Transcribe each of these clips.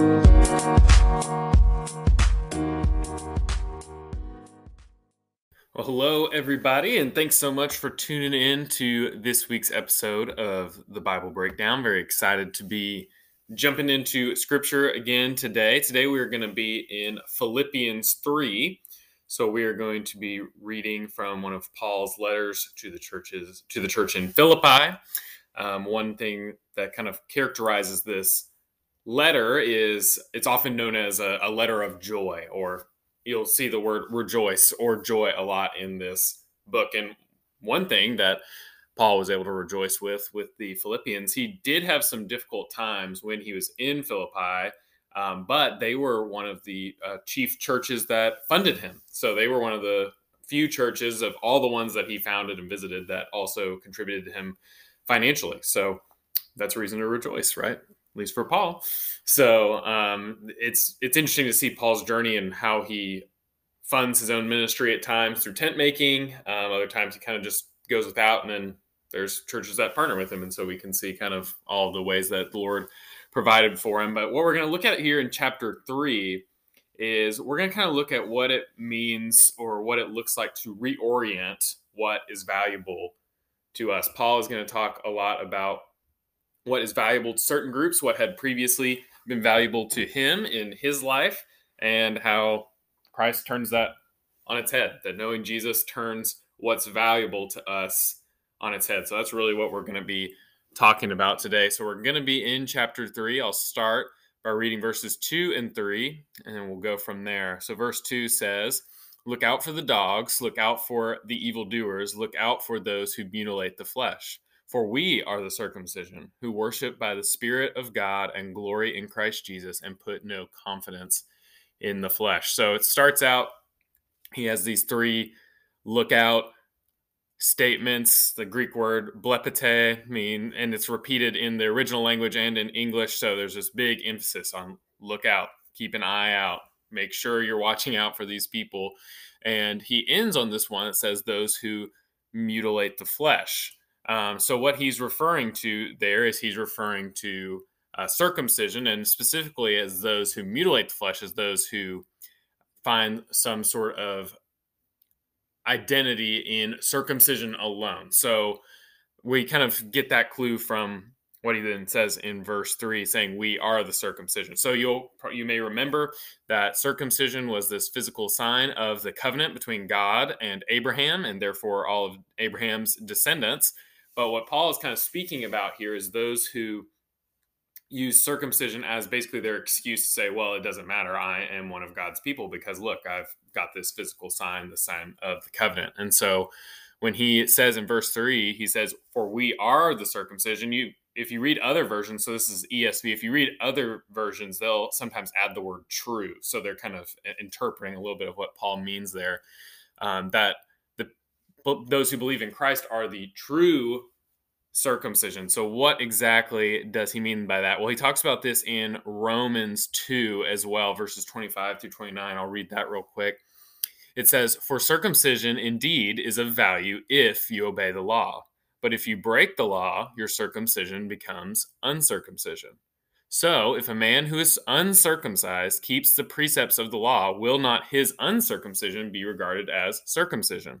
Well, hello, everybody, and thanks so much for tuning in to this week's episode of the Bible Breakdown. Very excited to be jumping into scripture again today. Today, we are going to be in Philippians 3. So, we are going to be reading from one of Paul's letters to the churches, to the church in Philippi. Um, one thing that kind of characterizes this letter is it's often known as a, a letter of joy or you'll see the word rejoice or joy a lot in this book. And one thing that Paul was able to rejoice with with the Philippians, he did have some difficult times when he was in Philippi, um, but they were one of the uh, chief churches that funded him. So they were one of the few churches of all the ones that he founded and visited that also contributed to him financially. So that's a reason to rejoice, right? At least for Paul. So um, it's it's interesting to see Paul's journey and how he funds his own ministry at times through tent making. Um, other times he kind of just goes without, and then there's churches that partner with him, and so we can see kind of all the ways that the Lord provided for him. But what we're going to look at here in chapter three is we're going to kind of look at what it means or what it looks like to reorient what is valuable to us. Paul is going to talk a lot about what is valuable to certain groups, what had previously been valuable to him in his life, and how Christ turns that on its head. That knowing Jesus turns what's valuable to us on its head. So that's really what we're going to be talking about today. So we're going to be in chapter three. I'll start by reading verses two and three, and then we'll go from there. So verse two says, Look out for the dogs, look out for the evildoers, look out for those who mutilate the flesh. For we are the circumcision, who worship by the Spirit of God and glory in Christ Jesus and put no confidence in the flesh. So it starts out, he has these three lookout statements. The Greek word blepete mean, and it's repeated in the original language and in English. So there's this big emphasis on look out, keep an eye out, make sure you're watching out for these people. And he ends on this one that says, those who mutilate the flesh. Um, so what he's referring to there is he's referring to uh, circumcision, and specifically as those who mutilate the flesh, as those who find some sort of identity in circumcision alone. So we kind of get that clue from what he then says in verse 3 saying we are the circumcision so you'll you may remember that circumcision was this physical sign of the covenant between god and abraham and therefore all of abraham's descendants but what Paul is kind of speaking about here is those who use circumcision as basically their excuse to say, well, it doesn't matter. I am one of God's people because look, I've got this physical sign, the sign of the covenant. And so when he says in verse three, he says, for we are the circumcision, you if you read other versions, so this is ESV, if you read other versions, they'll sometimes add the word true. So they're kind of interpreting a little bit of what Paul means there. Um, that those who believe in Christ are the true circumcision. So, what exactly does he mean by that? Well, he talks about this in Romans 2 as well, verses 25 through 29. I'll read that real quick. It says, For circumcision indeed is of value if you obey the law. But if you break the law, your circumcision becomes uncircumcision. So, if a man who is uncircumcised keeps the precepts of the law, will not his uncircumcision be regarded as circumcision?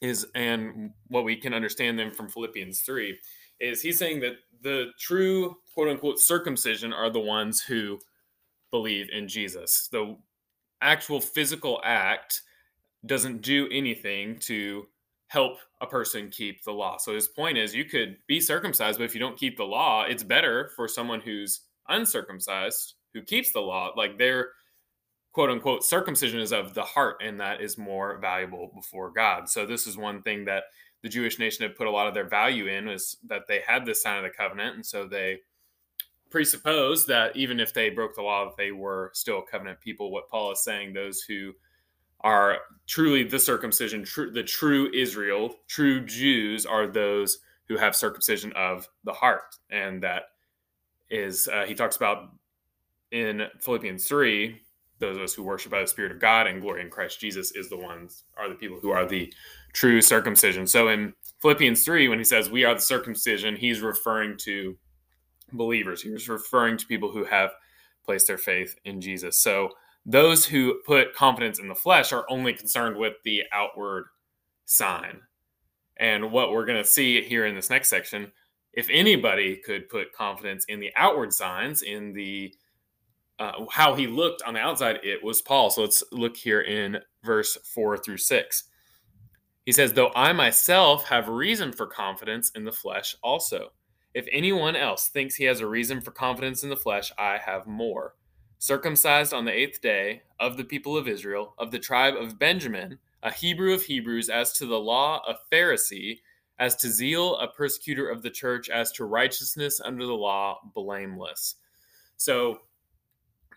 is and what we can understand them from Philippians 3 is he's saying that the true quote unquote circumcision are the ones who believe in Jesus. The actual physical act doesn't do anything to help a person keep the law. So his point is you could be circumcised, but if you don't keep the law, it's better for someone who's uncircumcised who keeps the law. Like they're quote unquote circumcision is of the heart and that is more valuable before God. So this is one thing that the Jewish nation had put a lot of their value in is that they had this sign of the covenant and so they presuppose that even if they broke the law, that they were still covenant people. What Paul is saying, those who are truly the circumcision, tr- the true Israel, true Jews are those who have circumcision of the heart. And that is, uh, he talks about in Philippians 3, those of us who worship by the Spirit of God and glory in Christ Jesus is the ones, are the people who are the true circumcision. So in Philippians 3, when he says we are the circumcision, he's referring to believers. He's referring to people who have placed their faith in Jesus. So those who put confidence in the flesh are only concerned with the outward sign. And what we're going to see here in this next section, if anybody could put confidence in the outward signs, in the uh, how he looked on the outside, it was Paul. So let's look here in verse four through six. He says, Though I myself have reason for confidence in the flesh also. If anyone else thinks he has a reason for confidence in the flesh, I have more. Circumcised on the eighth day, of the people of Israel, of the tribe of Benjamin, a Hebrew of Hebrews, as to the law, a Pharisee, as to zeal, a persecutor of the church, as to righteousness under the law, blameless. So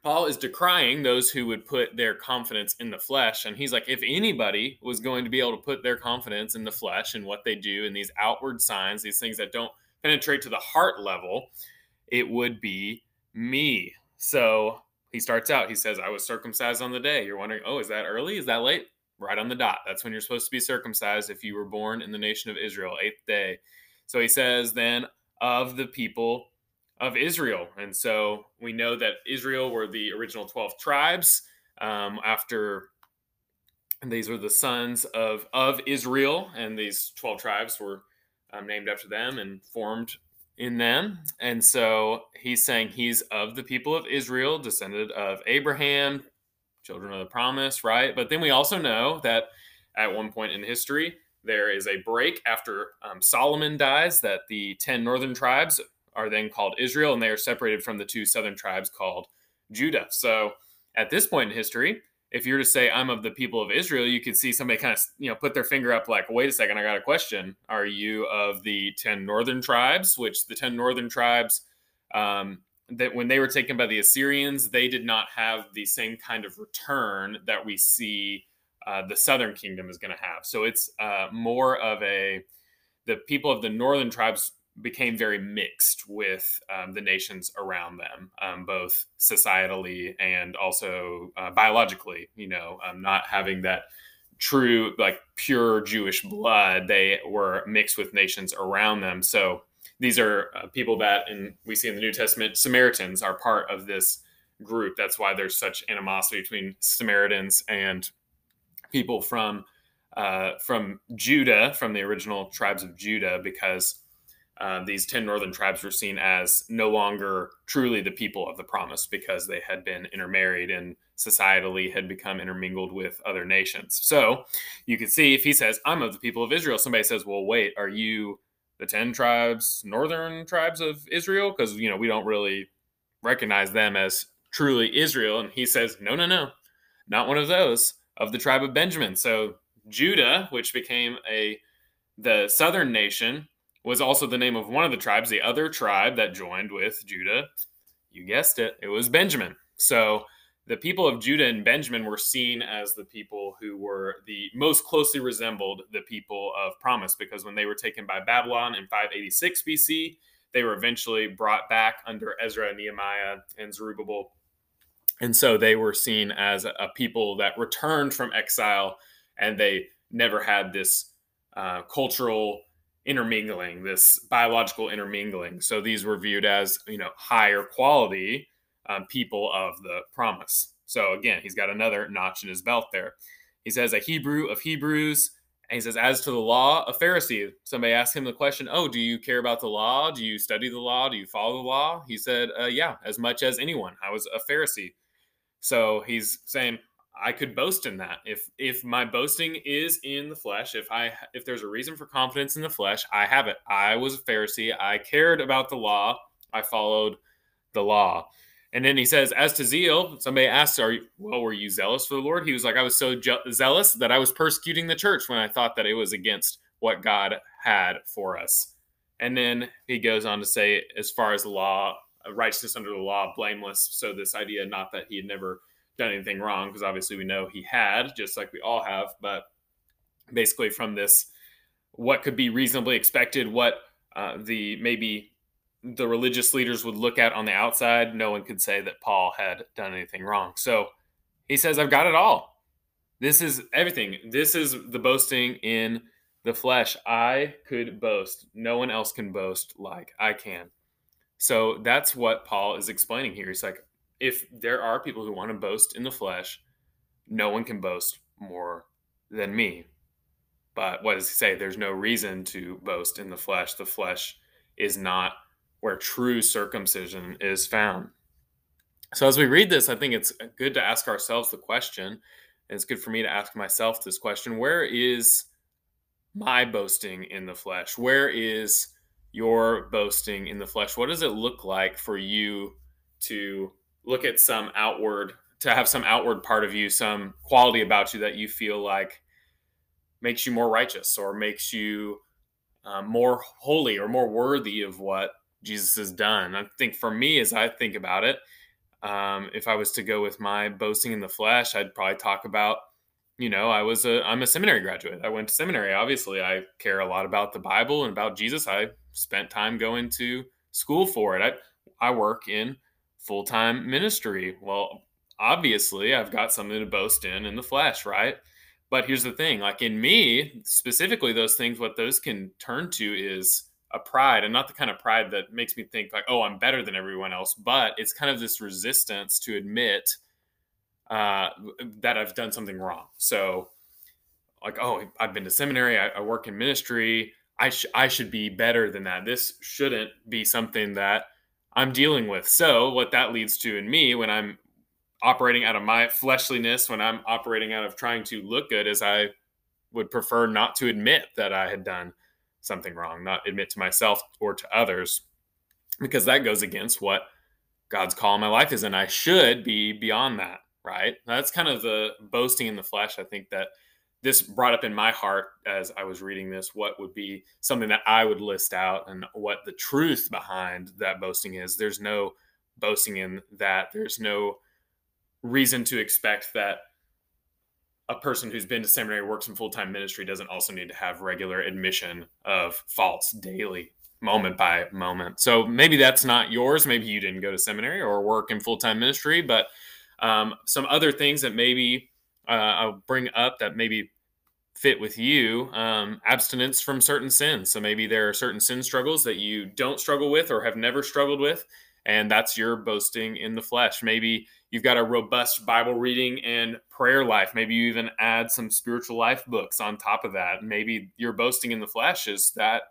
Paul is decrying those who would put their confidence in the flesh. And he's like, if anybody was going to be able to put their confidence in the flesh and what they do and these outward signs, these things that don't penetrate to the heart level, it would be me. So he starts out, he says, I was circumcised on the day. You're wondering, oh, is that early? Is that late? Right on the dot. That's when you're supposed to be circumcised if you were born in the nation of Israel, eighth day. So he says, then of the people of Israel. And so we know that Israel were the original 12 tribes. Um, after these were the sons of, of Israel, and these 12 tribes were um, named after them and formed in them. And so he's saying he's of the people of Israel, descended of Abraham, children of the promise, right? But then we also know that at one point in history, there is a break after um, Solomon dies, that the 10 northern tribes are then called Israel, and they are separated from the two southern tribes called Judah. So at this point in history, if you're to say I'm of the people of Israel, you could see somebody kind of you know put their finger up like, wait a second, I got a question. Are you of the ten northern tribes? Which the ten northern tribes, um, that when they were taken by the Assyrians, they did not have the same kind of return that we see uh, the southern kingdom is going to have. So it's uh, more of a the people of the northern tribes became very mixed with um, the nations around them, um, both societally and also uh, biologically. You know, um, not having that true, like pure Jewish blood, they were mixed with nations around them. So these are uh, people that, and we see in the New Testament, Samaritans are part of this group. That's why there's such animosity between Samaritans and people from uh, from Judah, from the original tribes of Judah, because uh, these 10 northern tribes were seen as no longer truly the people of the promise because they had been intermarried and societally had become intermingled with other nations. So you could see if he says, I'm of the people of Israel, somebody says, Well, wait, are you the 10 tribes, northern tribes of Israel? Because, you know, we don't really recognize them as truly Israel. And he says, No, no, no, not one of those of the tribe of Benjamin. So Judah, which became a the southern nation, was also the name of one of the tribes, the other tribe that joined with Judah. You guessed it, it was Benjamin. So the people of Judah and Benjamin were seen as the people who were the most closely resembled the people of promise because when they were taken by Babylon in 586 BC, they were eventually brought back under Ezra, and Nehemiah, and Zerubbabel. And so they were seen as a people that returned from exile and they never had this uh, cultural intermingling, this biological intermingling. So these were viewed as, you know, higher quality um, people of the promise. So again, he's got another notch in his belt there. He says, a Hebrew of Hebrews. And he says, as to the law, a Pharisee. Somebody asked him the question, Oh, do you care about the law? Do you study the law? Do you follow the law? He said, uh, Yeah, as much as anyone. I was a Pharisee. So he's saying, I could boast in that. If if my boasting is in the flesh, if I if there's a reason for confidence in the flesh, I have it. I was a Pharisee. I cared about the law. I followed the law. And then he says, as to zeal, somebody asks, "Are you, well, were you zealous for the Lord?" He was like, "I was so je- zealous that I was persecuting the church when I thought that it was against what God had for us." And then he goes on to say, as far as law righteousness under the law, blameless. So this idea, not that he had never done anything wrong, because obviously we know he had, just like we all have, but basically from this, what could be reasonably expected, what uh, the maybe the religious leaders would look at on the outside, no one could say that Paul had done anything wrong. So he says, I've got it all. This is everything. This is the boasting in the flesh. I could boast. No one else can boast like I can. So that's what Paul is explaining here. He's like, if there are people who want to boast in the flesh, no one can boast more than me. But what does he say? There's no reason to boast in the flesh. The flesh is not where true circumcision is found. So as we read this, I think it's good to ask ourselves the question, and it's good for me to ask myself this question where is my boasting in the flesh? Where is your boasting in the flesh? What does it look like for you to look at some outward, to have some outward part of you, some quality about you that you feel like makes you more righteous or makes you um, more holy or more worthy of what Jesus has done? I think for me, as I think about it, um, if I was to go with my boasting in the flesh, I'd probably talk about you know, I was a I'm a seminary graduate. I went to seminary. Obviously, I care a lot about the Bible and about Jesus. I spent time going to school for it. I I work in full-time ministry. Well, obviously, I've got something to boast in in the flesh, right? But here's the thing, like in me, specifically those things what those can turn to is a pride and not the kind of pride that makes me think like, "Oh, I'm better than everyone else," but it's kind of this resistance to admit uh, that I've done something wrong. So, like, oh, I've been to seminary, I, I work in ministry. I, sh- I should be better than that. This shouldn't be something that I'm dealing with. So, what that leads to in me when I'm operating out of my fleshliness, when I'm operating out of trying to look good, is I would prefer not to admit that I had done something wrong, not admit to myself or to others, because that goes against what God's call in my life is. And I should be beyond that right? That's kind of the boasting in the flesh. I think that this brought up in my heart as I was reading this what would be something that I would list out and what the truth behind that boasting is. There's no boasting in that. There's no reason to expect that a person who's been to seminary works in full-time ministry doesn't also need to have regular admission of faults daily moment by moment so maybe that's not yours maybe you didn't go to seminary or work in full-time ministry but um, some other things that maybe uh, I'll bring up that maybe fit with you um, abstinence from certain sins. So maybe there are certain sin struggles that you don't struggle with or have never struggled with. And that's your boasting in the flesh. Maybe you've got a robust Bible reading and prayer life. Maybe you even add some spiritual life books on top of that. Maybe your boasting in the flesh is that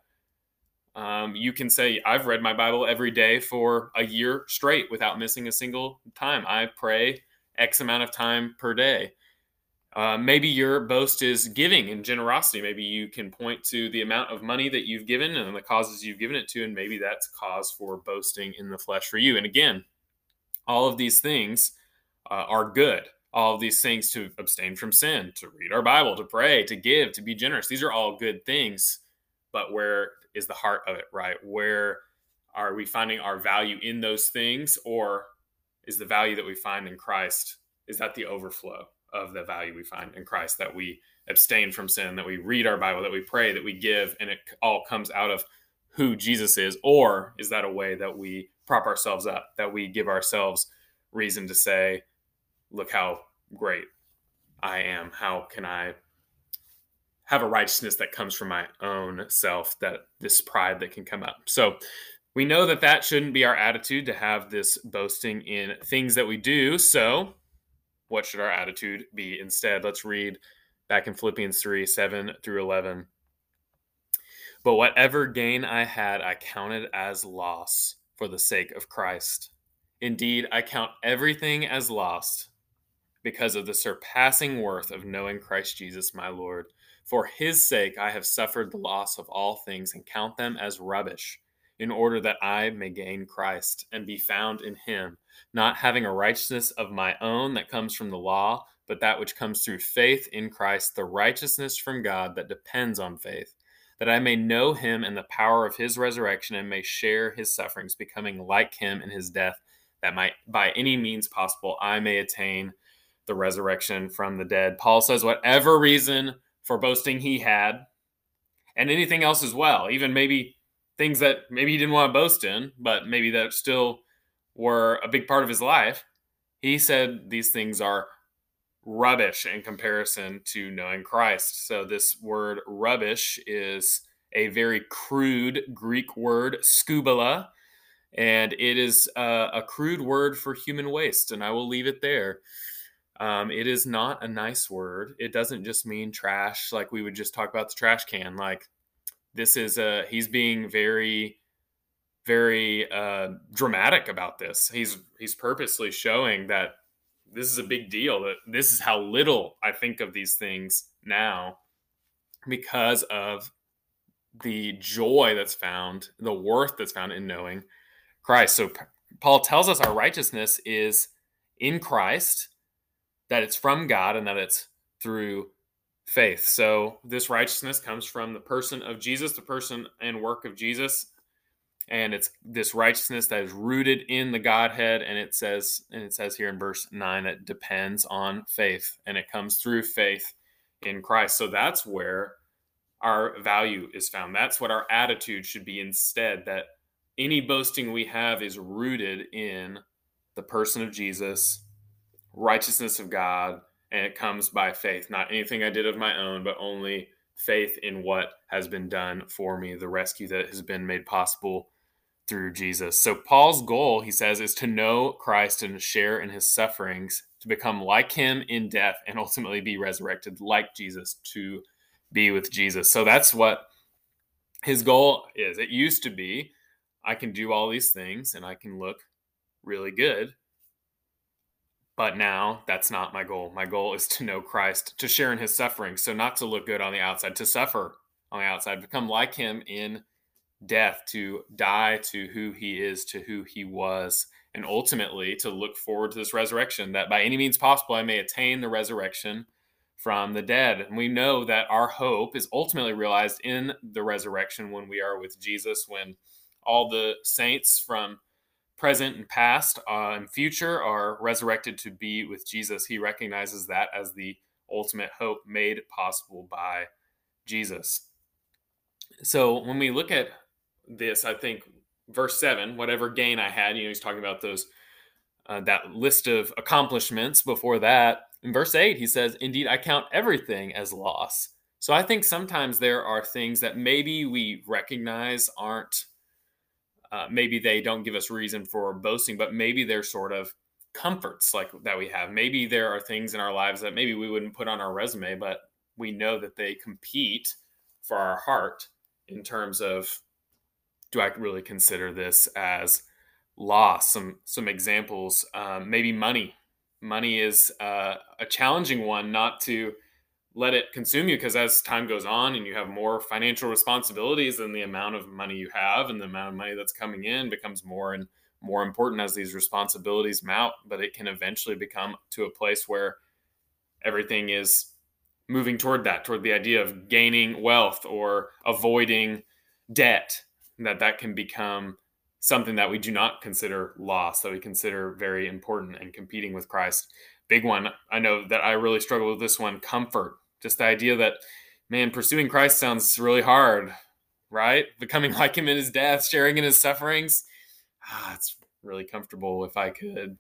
um, you can say, I've read my Bible every day for a year straight without missing a single time. I pray X amount of time per day. Uh, maybe your boast is giving and generosity. Maybe you can point to the amount of money that you've given and the causes you've given it to, and maybe that's cause for boasting in the flesh for you. And again, all of these things uh, are good. All of these things to abstain from sin, to read our Bible, to pray, to give, to be generous. These are all good things. But where is the heart of it, right? Where are we finding our value in those things, or is the value that we find in Christ? Is that the overflow of the value we find in Christ that we abstain from sin, that we read our Bible, that we pray, that we give, and it all comes out of who Jesus is? Or is that a way that we prop ourselves up, that we give ourselves reason to say, look how great I am? How can I have a righteousness that comes from my own self that this pride that can come up so we know that that shouldn't be our attitude to have this boasting in things that we do so what should our attitude be? Instead let's read back in philippians 3 7 through 11 but whatever gain i had i counted as loss for the sake of christ. Indeed i count everything as lost because of the surpassing worth of knowing christ jesus my lord. For his sake, I have suffered the loss of all things and count them as rubbish, in order that I may gain Christ and be found in him, not having a righteousness of my own that comes from the law, but that which comes through faith in Christ, the righteousness from God that depends on faith, that I may know him and the power of his resurrection and may share his sufferings, becoming like him in his death, that might by any means possible I may attain the resurrection from the dead. Paul says, whatever reason for boasting he had, and anything else as well, even maybe things that maybe he didn't want to boast in, but maybe that still were a big part of his life. He said these things are rubbish in comparison to knowing Christ. So, this word rubbish is a very crude Greek word, skubala, and it is a, a crude word for human waste. And I will leave it there. Um, it is not a nice word. It doesn't just mean trash, like we would just talk about the trash can. Like, this is a, he's being very, very uh, dramatic about this. He's he's purposely showing that this is a big deal. That this is how little I think of these things now because of the joy that's found, the worth that's found in knowing Christ. So Paul tells us our righteousness is in Christ, that it's from God, and that it's through faith. So this righteousness comes from the person of Jesus, the person and work of Jesus. And it's this righteousness that is rooted in the godhead. And it says and it says here in verse 9 that depends on faith. And it comes through faith in christ. So that's where our value is found. That's what our attitude should be instead that any boasting we have is rooted in the person of jesus righteousness of god and it comes by faith not anything i did of my own but only faith in what has been done for me, the rescue that has been made possible through Jesus. So Paul's goal, he says, is to know Christ and share in his sufferings, to become like him in death and ultimately be resurrected like Jesus to be with Jesus. So that's what his goal is. It used to be I can do all these things and I can look really good. But now that's not my goal. My goal is to know Christ, to share in his suffering. So not to look good on the outside, to suffer on the outside, become like him in death to die to who he is, to who he was, and ultimately to look forward to this resurrection that by any means possible I may attain the resurrection from the dead. And we know that our hope is ultimately realized in the resurrection when we are with Jesus, when all the saints from present and past uh, and future are resurrected to be with Jesus. He recognizes that as the ultimate hope made possible by Jesus. So when we look at this, I think verse seven, whatever gain I had, you know, he's talking about those uh, that list of accomplishments before that. In verse eight, he says, "Indeed, I count everything as loss." So I think sometimes there are things that maybe we recognize aren't, uh, maybe they don't give us reason for boasting, but maybe they're sort of comforts like that we have. Maybe there are things in our lives that maybe we wouldn't put on our resume, but we know that they compete for our heart in terms of do I really consider this as loss? Some some examples, um, maybe money. Money is uh, a challenging one not to let it consume you because as time goes on and you have more financial responsibilities and the amount of money you have and the amount of money that's coming in becomes more and more important as these responsibilities mount. But it can eventually become to a place where everything is moving toward that toward the idea of gaining wealth or avoiding debt that that can become something that we do not consider loss that we consider very important and competing with christ. Big one i know that i really struggle with this one comfort just the idea that man pursuing christ sounds really hard right? Becoming like him in his death sharing in his sufferings. Ah, it's really comfortable if i could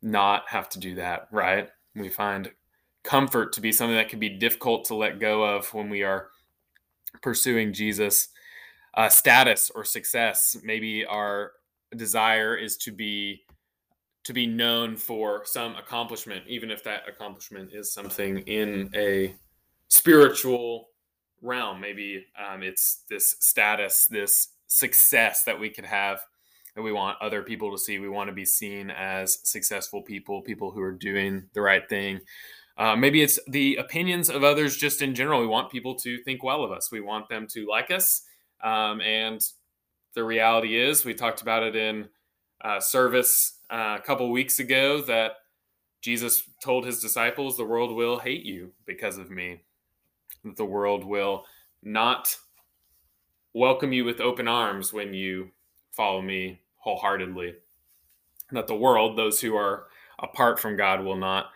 not have to do that right? We find comfort to be something that can be difficult to let go of when we are pursuing jesus uh, status or success. Maybe our desire is to be to be known for some accomplishment, even if that accomplishment is something in a spiritual realm. Maybe um, it's this status, this success that we could have that we want other people to see. We want to be seen as successful people, people who are doing the right thing. Uh, maybe it's the opinions of others just in general. We want people to think well of us. We want them to like us. Um, and the reality is, we talked about it in uh, service uh, a couple weeks ago that Jesus told his disciples, The world will hate you because of me. The world will not welcome you with open arms when you follow me wholeheartedly. That the world, those who are apart from God, will not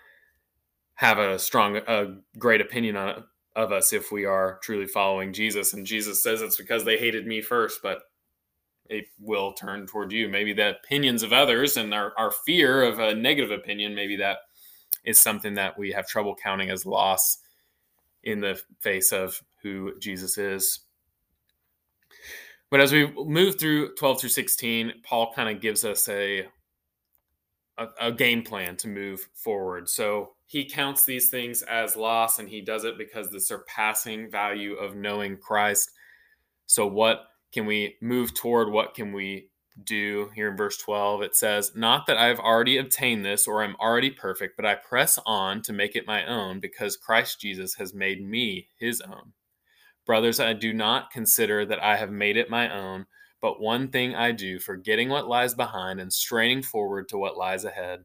have a strong, a great opinion on, of us if we are truly following Jesus. And Jesus says it's because they hated me first, but it will turn toward you. Maybe the opinions of others and our, our fear of a negative opinion, maybe that is something that we have trouble counting as loss in the face of who Jesus is. But as we move through 12 through 16, Paul kind of gives us a, a, a game plan to move forward. So he counts these things as loss and he does it because the surpassing value of knowing Christ. So what can we move toward? What can we do here in verse 12 it says not that i've already obtained this or i'm already perfect but i press on to make it my own because christ jesus has made me his own. Brothers i do not consider that i have made it my own but one thing i do forgetting what lies behind and straining forward to what lies ahead.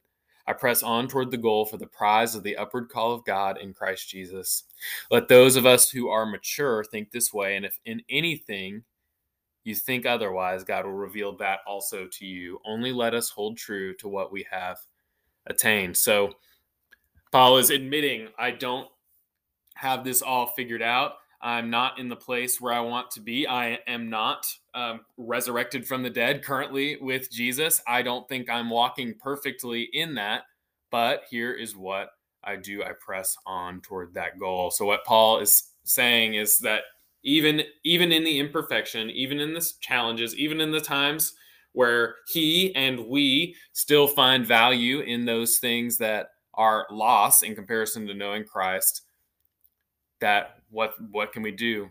I press on toward the goal for the prize of the upward call of god in christ jesus. Let those of us who are mature think this way and if in anything you think otherwise, God will reveal that also to you. Only let us hold true to what we have attained. So, Paul is admitting, I don't have this all figured out. I'm not in the place where I want to be. I am not um, resurrected from the dead currently with Jesus. I don't think I'm walking perfectly in that. But here is what I do I press on toward that goal. So, what Paul is saying is that even even in the imperfection even in the challenges even in the times where he and we still find value in those things that are loss in comparison to knowing christ that what what can we do?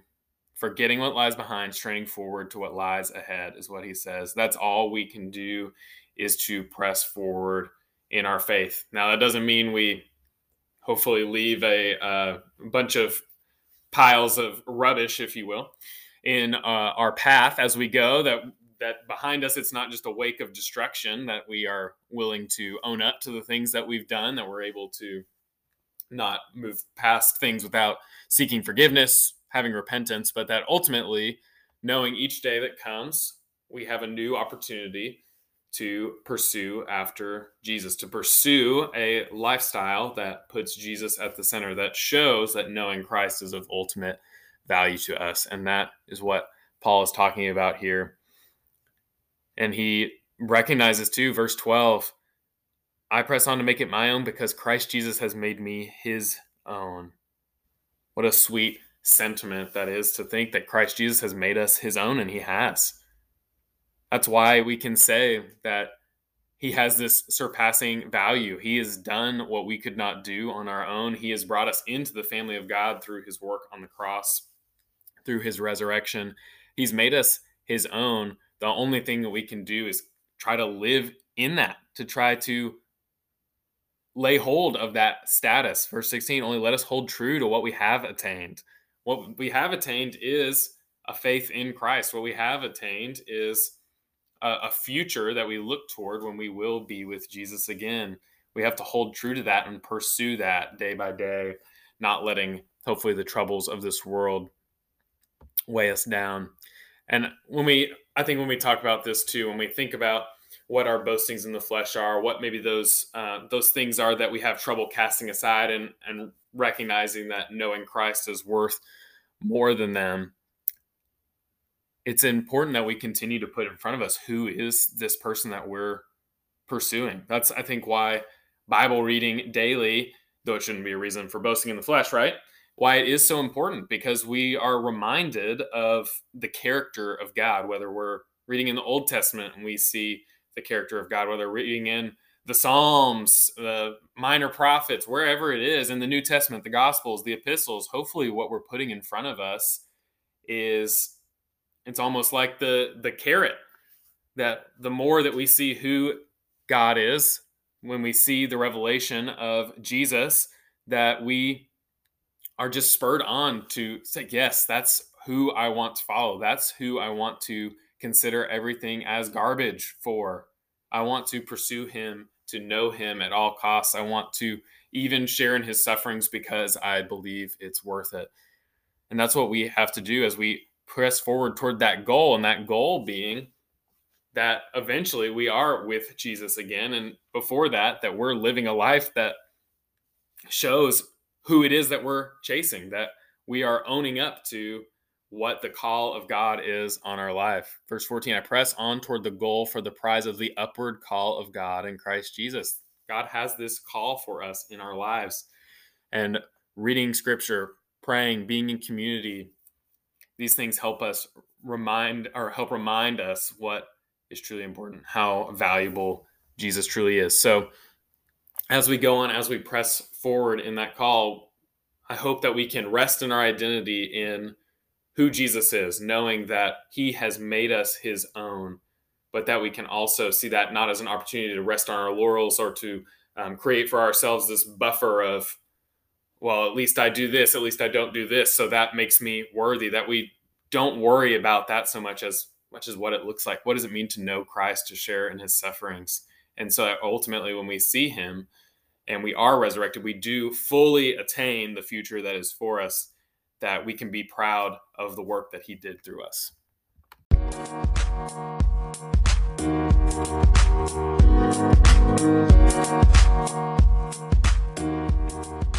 Forgetting what lies behind straining forward to what lies ahead is what he says. That's all we can do is to press forward in our faith. Now that doesn't mean we hopefully leave a, a bunch of piles of rubbish, if you will, in uh, our path as we go. That that behind us, it's not just a wake of destruction. That we are willing to own up to the things that we've done. That we're able to not move past things without seeking forgiveness, having repentance, but that ultimately, knowing each day that comes, we have a new opportunity to pursue after Jesus, to pursue a lifestyle that puts Jesus at the center, that shows that knowing Christ is of ultimate value to us. And that is what Paul is talking about here. And he recognizes too, verse 12 I press on to make it my own because Christ Jesus has made me his own. What a sweet sentiment that is to think that Christ Jesus has made us his own, and he has. That's why we can say that he has this surpassing value. He has done what we could not do on our own. He has brought us into the family of God through his work on the cross, through his resurrection. He's made us his own. The only thing that we can do is try to live in that, to try to lay hold of that status. Verse 16 only let us hold true to what we have attained. What we have attained is a faith in Christ. What we have attained is a, a future that we look toward when we will be with Jesus again. We have to hold true to that and pursue that day by day, not letting hopefully the troubles of this world weigh us down. And when we, I think when we talk about this too, when we think about what our boastings in the flesh are, what maybe those uh, those things are that we have trouble casting aside, and and recognizing that knowing Christ is worth more than them it's important that we continue to put in front of us who is this person that we're pursuing. That's, I think, why Bible reading daily, though it shouldn't be a reason for boasting in the flesh, right? Why it is so important because we are reminded of the character of God, whether we're reading in the Old Testament and we see the character of God, whether reading in the Psalms, the minor prophets, wherever it is in the New Testament, the Gospels, the epistles, hopefully what we're putting in front of us is it's almost like the the carrot that the more that we see who God is, when we see the revelation of Jesus, that we are just spurred on to say, yes, that's who I want to follow. That's who I want to consider everything as garbage for. I want to pursue him, to know him at all costs. I want to even share in his sufferings because I believe it's worth it. And that's what we have to do as we press forward toward that goal, and that goal being that eventually we are with Jesus again. And before that, that we're living a life that shows who it is that we're chasing, that we are owning up to what the call of God is on our life. Verse 14 I press on toward the goal for the prize of the upward call of God in Christ Jesus. God has this call for us in our lives. And reading scripture, praying, being in community, these things help us remind or help remind us what is truly important, how valuable Jesus truly is. So, as we go on, as we press forward in that call, I hope that we can rest in our identity in who Jesus is, knowing that he has made us his own, but that we can also see that not as an opportunity to rest on our laurels or to um, create for ourselves this buffer of, well, at least I do this, at least I don't do this. So that makes me worthy that we don't worry about that so much as much as what it looks like. What does it mean to know Christ, to share in his sufferings? And so ultimately, when we see him and we are resurrected, we do fully attain the future that is for us, that we can be proud of the work that he did through us. Thank you.